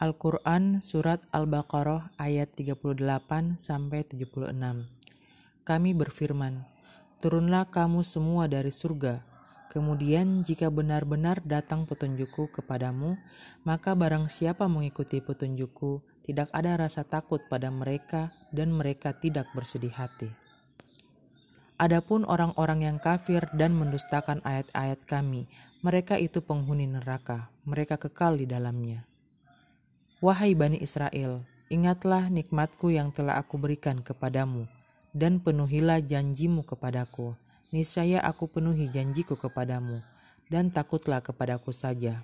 Al-Quran Surat Al-Baqarah ayat 38 sampai 76. Kami berfirman, Turunlah kamu semua dari surga. Kemudian jika benar-benar datang petunjukku kepadamu, maka barang siapa mengikuti petunjukku, tidak ada rasa takut pada mereka dan mereka tidak bersedih hati. Adapun orang-orang yang kafir dan mendustakan ayat-ayat kami, mereka itu penghuni neraka, mereka kekal di dalamnya. Wahai Bani Israel, ingatlah nikmatku yang telah aku berikan kepadamu, dan penuhilah janjimu kepadaku. Niscaya aku penuhi janjiku kepadamu, dan takutlah kepadaku saja.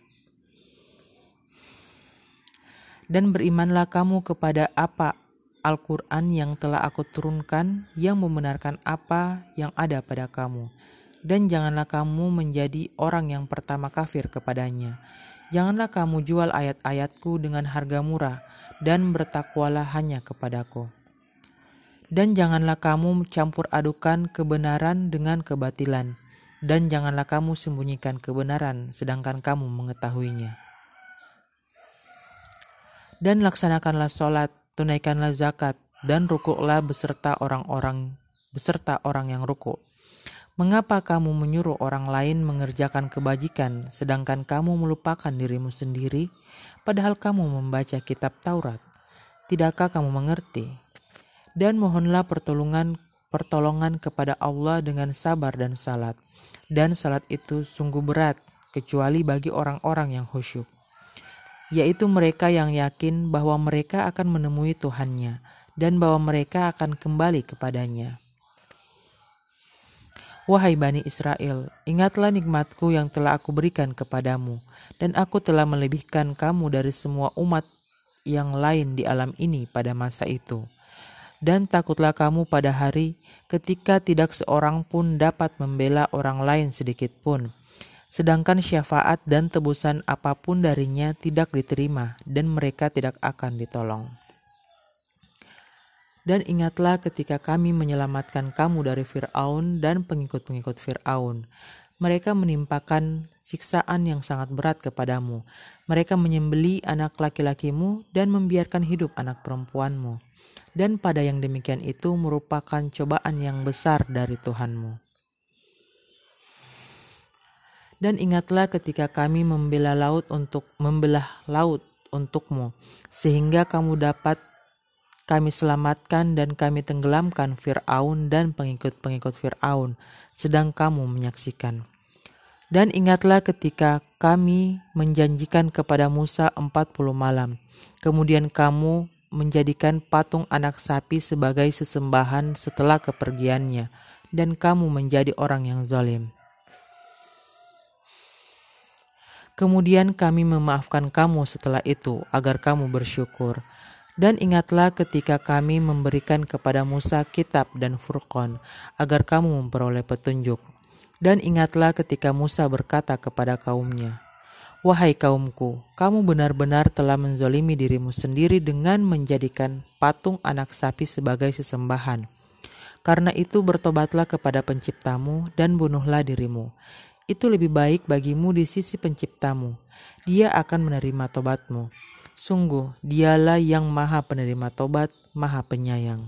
Dan berimanlah kamu kepada apa Al-Quran yang telah aku turunkan yang membenarkan apa yang ada pada kamu. Dan janganlah kamu menjadi orang yang pertama kafir kepadanya Janganlah kamu jual ayat-ayatku dengan harga murah, dan bertakwalah hanya kepadaku. Dan janganlah kamu campur adukan kebenaran dengan kebatilan, dan janganlah kamu sembunyikan kebenaran sedangkan kamu mengetahuinya. Dan laksanakanlah sholat, tunaikanlah zakat, dan rukuklah beserta orang-orang beserta orang yang rukuk Mengapa kamu menyuruh orang lain mengerjakan kebajikan, sedangkan kamu melupakan dirimu sendiri, padahal kamu membaca kitab Taurat? Tidakkah kamu mengerti? Dan mohonlah pertolongan pertolongan kepada Allah dengan sabar dan salat. Dan salat itu sungguh berat, kecuali bagi orang-orang yang khusyuk. Yaitu mereka yang yakin bahwa mereka akan menemui Tuhannya, dan bahwa mereka akan kembali kepadanya. Wahai Bani Israel, ingatlah nikmatku yang telah aku berikan kepadamu, dan aku telah melebihkan kamu dari semua umat yang lain di alam ini pada masa itu. Dan takutlah kamu pada hari ketika tidak seorang pun dapat membela orang lain sedikit pun, sedangkan syafaat dan tebusan apa pun darinya tidak diterima, dan mereka tidak akan ditolong. Dan ingatlah ketika kami menyelamatkan kamu dari Firaun dan pengikut-pengikut Firaun. Mereka menimpakan siksaan yang sangat berat kepadamu. Mereka menyembeli anak laki-lakimu dan membiarkan hidup anak perempuanmu. Dan pada yang demikian itu merupakan cobaan yang besar dari Tuhanmu. Dan ingatlah ketika kami membela laut untuk membelah laut untukmu, sehingga kamu dapat kami selamatkan dan kami tenggelamkan Fir'aun dan pengikut-pengikut Fir'aun, sedang kamu menyaksikan. Dan ingatlah ketika kami menjanjikan kepada Musa empat puluh malam, kemudian kamu menjadikan patung anak sapi sebagai sesembahan setelah kepergiannya, dan kamu menjadi orang yang zalim. Kemudian kami memaafkan kamu setelah itu, agar kamu bersyukur. Dan ingatlah ketika kami memberikan kepada Musa kitab dan Furqan, agar kamu memperoleh petunjuk. Dan ingatlah ketika Musa berkata kepada kaumnya, Wahai kaumku, kamu benar-benar telah menzolimi dirimu sendiri dengan menjadikan patung anak sapi sebagai sesembahan. Karena itu bertobatlah kepada penciptamu dan bunuhlah dirimu. Itu lebih baik bagimu di sisi penciptamu. Dia akan menerima tobatmu. Sungguh, dialah yang maha penerima tobat, maha penyayang.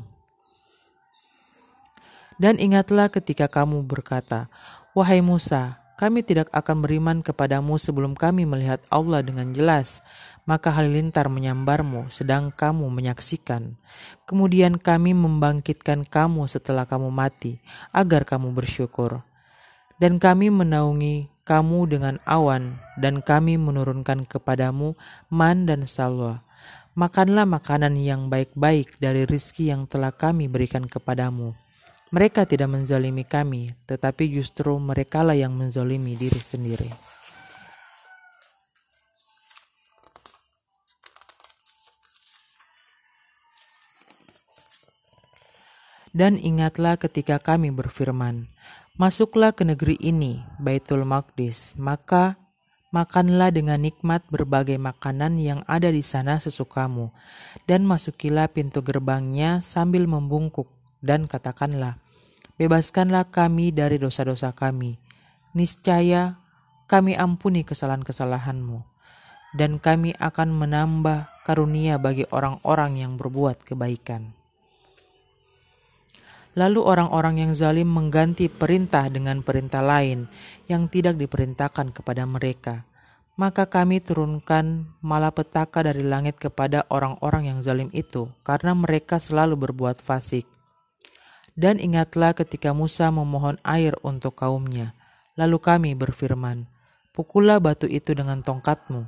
Dan ingatlah ketika kamu berkata, Wahai Musa, kami tidak akan beriman kepadamu sebelum kami melihat Allah dengan jelas. Maka halilintar menyambarmu, sedang kamu menyaksikan. Kemudian kami membangkitkan kamu setelah kamu mati, agar kamu bersyukur. Dan kami menaungi kamu dengan awan, dan kami menurunkan kepadamu man dan salwa. Makanlah makanan yang baik-baik dari rizki yang telah kami berikan kepadamu. Mereka tidak menzalimi kami, tetapi justru merekalah yang menzalimi diri sendiri. Dan ingatlah ketika kami berfirman, Masuklah ke negeri ini, Baitul Maqdis, maka makanlah dengan nikmat berbagai makanan yang ada di sana sesukamu, dan masukilah pintu gerbangnya sambil membungkuk, dan katakanlah, Bebaskanlah kami dari dosa-dosa kami, niscaya kami ampuni kesalahan-kesalahanmu. dan kami akan menambah karunia bagi orang-orang yang berbuat kebaikan. Lalu orang-orang yang zalim mengganti perintah dengan perintah lain yang tidak diperintahkan kepada mereka. Maka kami turunkan malapetaka dari langit kepada orang-orang yang zalim itu, karena mereka selalu berbuat fasik. Dan ingatlah ketika Musa memohon air untuk kaumnya. Lalu kami berfirman, Pukullah batu itu dengan tongkatmu.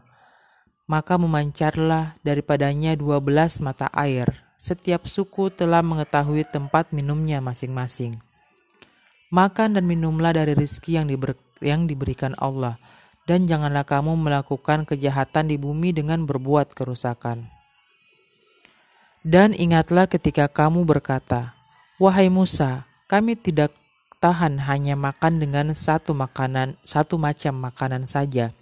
Maka memancarlah daripadanya dua belas mata air, setiap suku telah mengetahui tempat minumnya masing-masing. Makan dan minumlah dari rizki yang, diber, yang diberikan Allah, dan janganlah kamu melakukan kejahatan di bumi dengan berbuat kerusakan. Dan ingatlah ketika kamu berkata, Wahai Musa, kami tidak tahan hanya makan dengan satu makanan, satu macam makanan saja,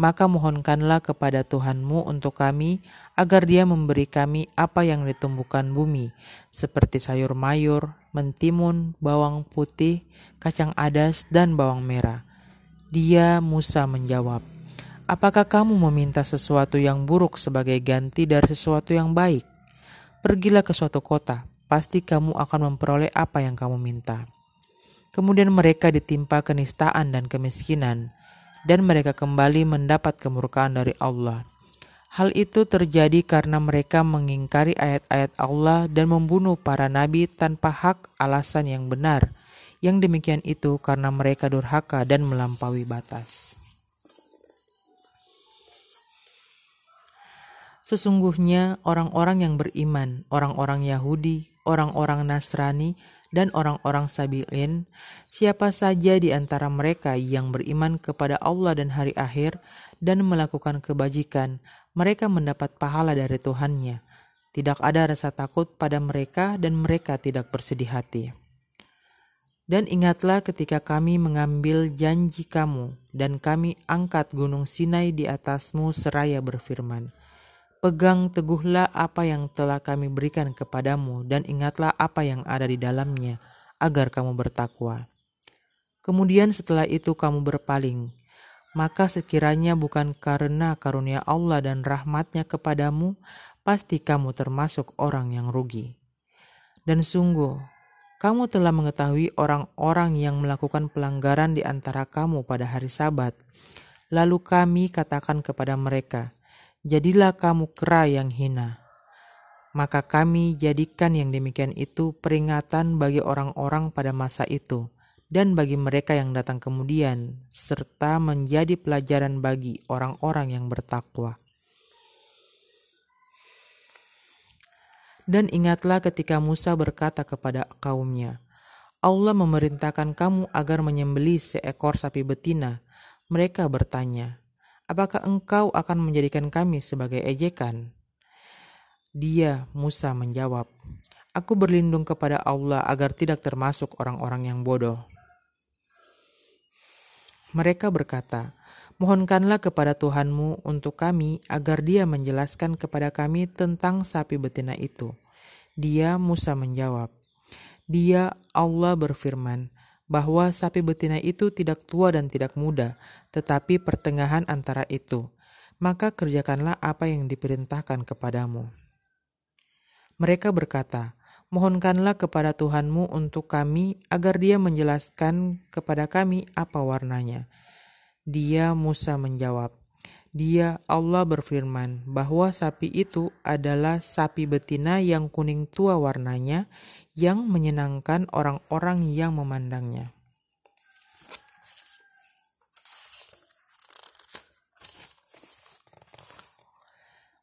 maka mohonkanlah kepada Tuhanmu untuk kami agar dia memberi kami apa yang ditumbuhkan bumi, seperti sayur mayur, mentimun, bawang putih, kacang adas, dan bawang merah. Dia Musa menjawab, Apakah kamu meminta sesuatu yang buruk sebagai ganti dari sesuatu yang baik? Pergilah ke suatu kota, pasti kamu akan memperoleh apa yang kamu minta. Kemudian mereka ditimpa kenistaan dan kemiskinan, dan mereka kembali mendapat kemurkaan dari Allah. Hal itu terjadi karena mereka mengingkari ayat-ayat Allah dan membunuh para nabi tanpa hak alasan yang benar. Yang demikian itu karena mereka durhaka dan melampaui batas. Sesungguhnya orang-orang yang beriman, orang-orang Yahudi, orang-orang Nasrani, dan orang-orang Sabilin, siapa saja di antara mereka yang beriman kepada Allah dan hari akhir dan melakukan kebajikan, mereka mendapat pahala dari Tuhannya. Tidak ada rasa takut pada mereka dan mereka tidak bersedih hati. Dan ingatlah ketika kami mengambil janji kamu dan kami angkat gunung Sinai di atasmu seraya berfirman, Pegang teguhlah apa yang telah kami berikan kepadamu dan ingatlah apa yang ada di dalamnya, agar kamu bertakwa. Kemudian setelah itu kamu berpaling, maka sekiranya bukan karena karunia Allah dan rahmatnya kepadamu, pasti kamu termasuk orang yang rugi. Dan sungguh, kamu telah mengetahui orang-orang yang melakukan pelanggaran di antara kamu pada hari sabat. Lalu kami katakan kepada mereka, jadilah kamu kera yang hina. Maka kami jadikan yang demikian itu peringatan bagi orang-orang pada masa itu dan bagi mereka yang datang kemudian, serta menjadi pelajaran bagi orang-orang yang bertakwa. Dan ingatlah ketika Musa berkata kepada kaumnya, Allah memerintahkan kamu agar menyembelih seekor sapi betina. Mereka bertanya, Apakah engkau akan menjadikan kami sebagai ejekan? Dia, Musa, menjawab, Aku berlindung kepada Allah agar tidak termasuk orang-orang yang bodoh. Mereka berkata, Mohonkanlah kepada Tuhanmu untuk kami agar dia menjelaskan kepada kami tentang sapi betina itu. Dia, Musa, menjawab, Dia, Allah berfirman, bahwa sapi betina itu tidak tua dan tidak muda, tetapi pertengahan antara itu. Maka kerjakanlah apa yang diperintahkan kepadamu. Mereka berkata, Mohonkanlah kepada Tuhanmu untuk kami agar dia menjelaskan kepada kami apa warnanya. Dia Musa menjawab, dia Allah berfirman bahwa sapi itu adalah sapi betina yang kuning tua warnanya yang menyenangkan orang-orang yang memandangnya.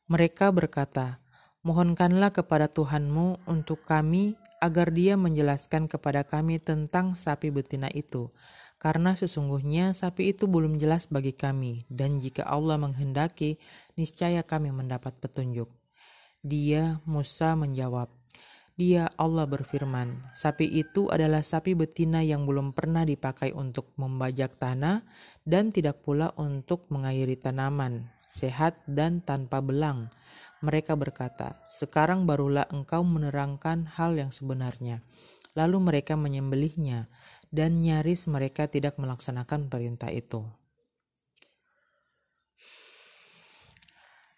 Mereka berkata, Mohonkanlah kepada Tuhanmu untuk kami agar dia menjelaskan kepada kami tentang sapi betina itu, karena sesungguhnya sapi itu belum jelas bagi kami, dan jika Allah menghendaki, niscaya kami mendapat petunjuk. Dia, Musa, menjawab, dia Allah berfirman, sapi itu adalah sapi betina yang belum pernah dipakai untuk membajak tanah dan tidak pula untuk mengairi tanaman, sehat dan tanpa belang. Mereka berkata, sekarang barulah engkau menerangkan hal yang sebenarnya. Lalu mereka menyembelihnya dan nyaris mereka tidak melaksanakan perintah itu.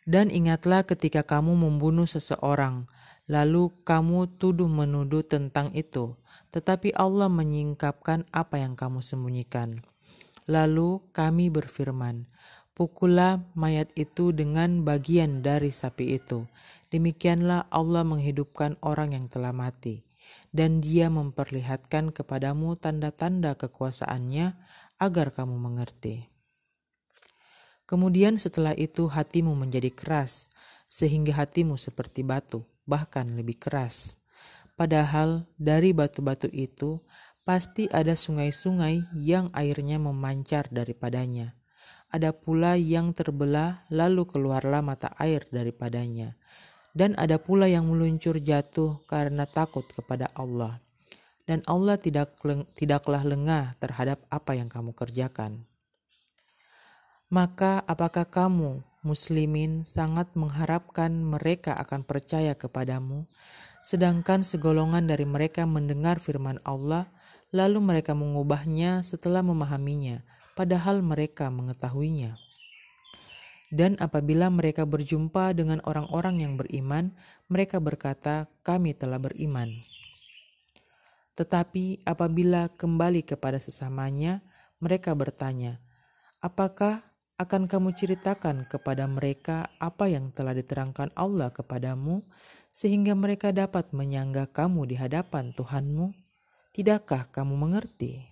Dan ingatlah ketika kamu membunuh seseorang, lalu kamu tuduh menuduh tentang itu, tetapi Allah menyingkapkan apa yang kamu sembunyikan. Lalu kami berfirman, Pukullah mayat itu dengan bagian dari sapi itu. Demikianlah Allah menghidupkan orang yang telah mati. Dan dia memperlihatkan kepadamu tanda-tanda kekuasaannya agar kamu mengerti. Kemudian setelah itu hatimu menjadi keras, sehingga hatimu seperti batu, bahkan lebih keras. Padahal dari batu-batu itu pasti ada sungai-sungai yang airnya memancar daripadanya. Ada pula yang terbelah lalu keluarlah mata air daripadanya. Dan ada pula yang meluncur jatuh karena takut kepada Allah. Dan Allah tidak tidaklah lengah terhadap apa yang kamu kerjakan. Maka apakah kamu, muslimin, sangat mengharapkan mereka akan percaya kepadamu, sedangkan segolongan dari mereka mendengar firman Allah, lalu mereka mengubahnya setelah memahaminya, padahal mereka mengetahuinya. Dan apabila mereka berjumpa dengan orang-orang yang beriman, mereka berkata, "Kami telah beriman." Tetapi apabila kembali kepada sesamanya, mereka bertanya, "Apakah akan kamu ceritakan kepada mereka apa yang telah diterangkan Allah kepadamu, sehingga mereka dapat menyanggah kamu di hadapan Tuhanmu? Tidakkah kamu mengerti?